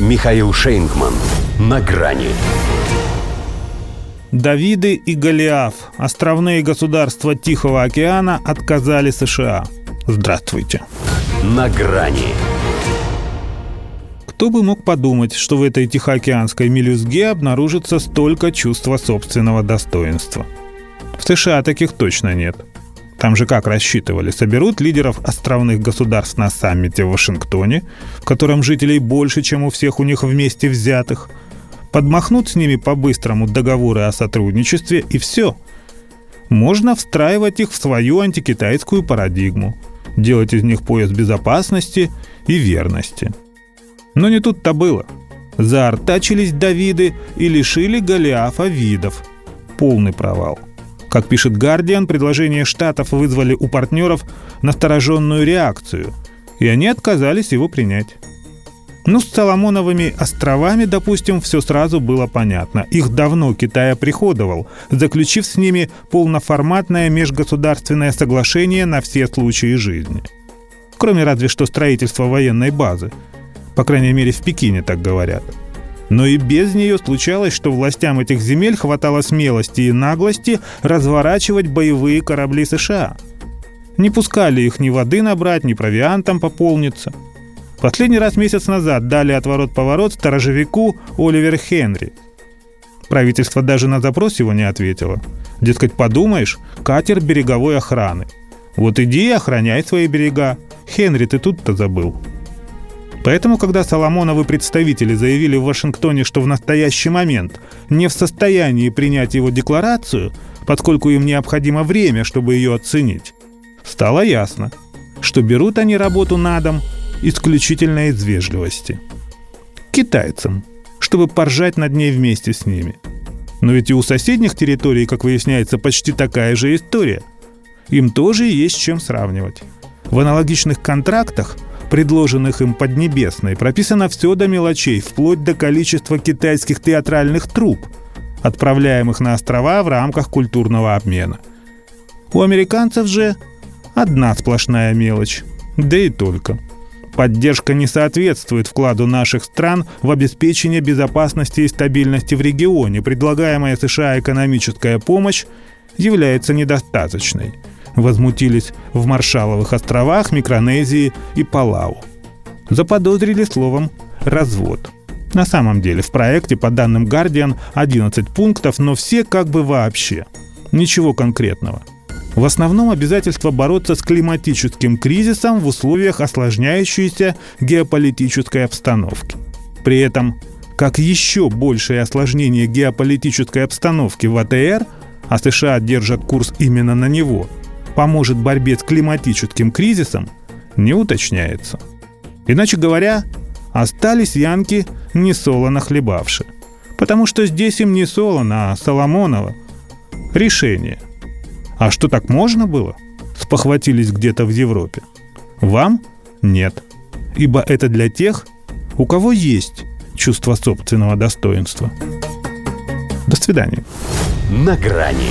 Михаил Шейнгман. На грани. Давиды и Голиаф, островные государства Тихого океана, отказали США. Здравствуйте. На грани. Кто бы мог подумать, что в этой тихоокеанской мелюзге обнаружится столько чувства собственного достоинства. В США таких точно нет. Там же как рассчитывали, соберут лидеров островных государств на саммите в Вашингтоне, в котором жителей больше, чем у всех у них вместе взятых, подмахнут с ними по-быстрому договоры о сотрудничестве и все. Можно встраивать их в свою антикитайскую парадигму, делать из них пояс безопасности и верности – но не тут-то было. Заортачились Давиды и лишили Голиафа видов. Полный провал. Как пишет «Гардиан», предложения Штатов вызвали у партнеров настороженную реакцию, и они отказались его принять. Ну, с Соломоновыми островами, допустим, все сразу было понятно. Их давно Китай оприходовал, заключив с ними полноформатное межгосударственное соглашение на все случаи жизни. Кроме разве что строительства военной базы – по крайней мере, в Пекине так говорят. Но и без нее случалось, что властям этих земель хватало смелости и наглости разворачивать боевые корабли США. Не пускали их ни воды набрать, ни провиантом пополниться. Последний раз месяц назад дали отворот-поворот сторожевику Оливер Хенри. Правительство даже на запрос его не ответило. Дескать, подумаешь, катер береговой охраны. Вот иди и охраняй свои берега. Хенри, ты тут-то забыл. Поэтому, когда Соломоновы представители заявили в Вашингтоне, что в настоящий момент не в состоянии принять его декларацию, поскольку им необходимо время, чтобы ее оценить, стало ясно, что берут они работу на дом исключительно из вежливости. Китайцам, чтобы поржать над ней вместе с ними. Но ведь и у соседних территорий, как выясняется, почти такая же история. Им тоже есть чем сравнивать. В аналогичных контрактах – предложенных им Поднебесной, прописано все до мелочей, вплоть до количества китайских театральных труп, отправляемых на острова в рамках культурного обмена. У американцев же одна сплошная мелочь, да и только. Поддержка не соответствует вкладу наших стран в обеспечение безопасности и стабильности в регионе. Предлагаемая США экономическая помощь является недостаточной – возмутились в Маршаловых островах, Микронезии и Палау. Заподозрили словом «развод». На самом деле в проекте, по данным Guardian, 11 пунктов, но все как бы вообще. Ничего конкретного. В основном обязательство бороться с климатическим кризисом в условиях осложняющейся геополитической обстановки. При этом, как еще большее осложнение геополитической обстановки в АТР, а США держат курс именно на него – поможет борьбе с климатическим кризисом, не уточняется. Иначе говоря, остались янки не солоно хлебавши. Потому что здесь им не солоно, а Соломонова. Решение. А что так можно было? Спохватились где-то в Европе. Вам? Нет. Ибо это для тех, у кого есть чувство собственного достоинства. До свидания. На грани